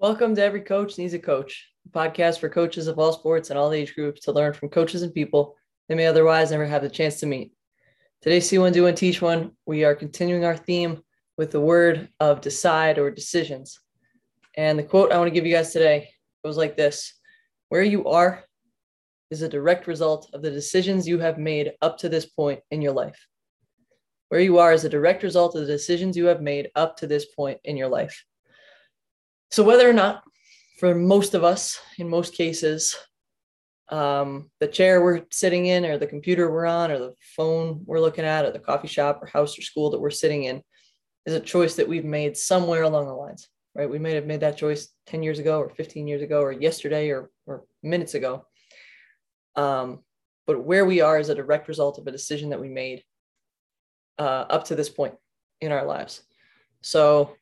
Welcome to Every Coach Needs a Coach, a podcast for coaches of all sports and all age groups to learn from coaches and people they may otherwise never have the chance to meet. Today, See One, Do One, Teach One, we are continuing our theme with the word of decide or decisions. And the quote I want to give you guys today goes like this Where you are is a direct result of the decisions you have made up to this point in your life. Where you are is a direct result of the decisions you have made up to this point in your life. So, whether or not, for most of us, in most cases, um, the chair we're sitting in, or the computer we're on, or the phone we're looking at, or the coffee shop or house or school that we're sitting in is a choice that we've made somewhere along the lines, right? We may have made that choice 10 years ago, or 15 years ago, or yesterday, or, or minutes ago. Um, but where we are is a direct result of a decision that we made uh, up to this point in our lives. So,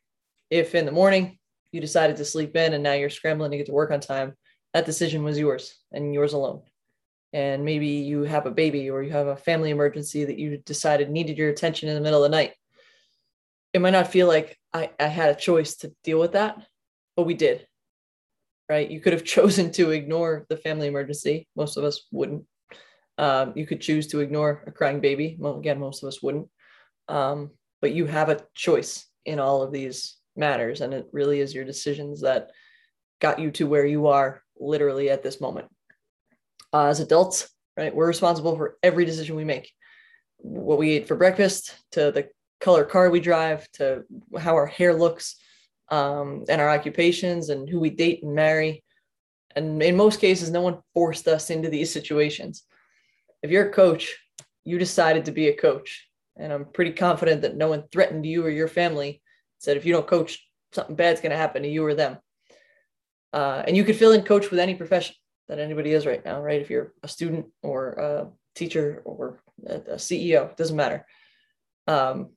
if in the morning you decided to sleep in and now you're scrambling to get to work on time, that decision was yours and yours alone. And maybe you have a baby or you have a family emergency that you decided needed your attention in the middle of the night. It might not feel like I, I had a choice to deal with that, but we did. Right? You could have chosen to ignore the family emergency. Most of us wouldn't. Um, you could choose to ignore a crying baby. Well, again, most of us wouldn't. Um, but you have a choice in all of these matters and it really is your decisions that got you to where you are literally at this moment. Uh, as adults right we're responsible for every decision we make. What we eat for breakfast to the color car we drive to how our hair looks um, and our occupations and who we date and marry. And in most cases no one forced us into these situations. If you're a coach you decided to be a coach and i'm pretty confident that no one threatened you or your family said if you don't coach, something bad's going to happen to you or them. Uh, and you could fill in coach with any profession that anybody is right now, right? If you're a student or a teacher or a, CEO, doesn't matter. Um,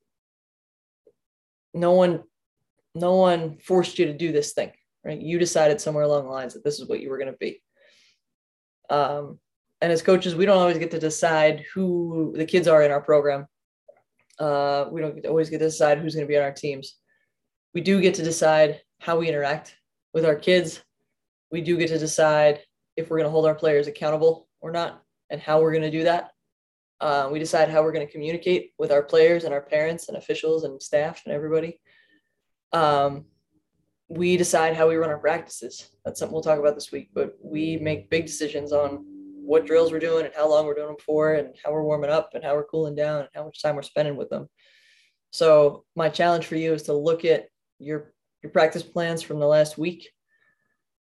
no one, no one forced you to do this thing, right? You decided somewhere along the lines that this is what you were going to be. Um, and as coaches, we don't always get to decide who the kids are in our program. Uh, we don't always get to decide who's going to be on our teams we do get to decide how we interact with our kids. We do get to decide if we're going to hold our players accountable or not and how we're going to do that. Uh, we decide how we're going to communicate with our players and our parents and officials and staff and everybody. Um, we decide how we run our practices. That's something we'll talk about this week, but we make big decisions on what drills we're doing and how long we're doing them for and how we're warming up and how we're cooling down and how much time we're spending with them. So my challenge for you is to look at your your practice plans from the last week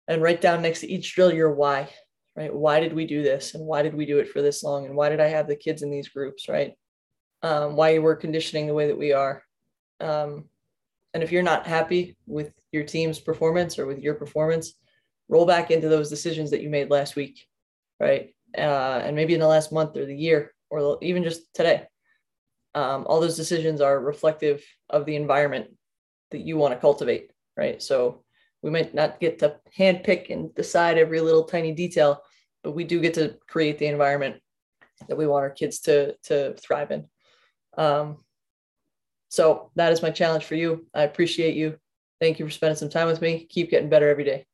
and write down next to each drill your why right? Why did we do this? And why did we do it for this long? And why did i have the kids in these groups right? Um, why we're conditioning the way that we are. Um, and if you're not happy with your team's performance or with your performance roll back into those decisions that you made last week right? Uh, and maybe in the last month or the year or even just today um, all those decisions are reflective of the environment that you want to cultivate, right? So we might not get to handpick and decide every little tiny detail, but we do get to create the environment that we want our kids to to thrive in. Um, so that is my challenge for you. I appreciate you. Thank you for spending some time with me. Keep getting better every day.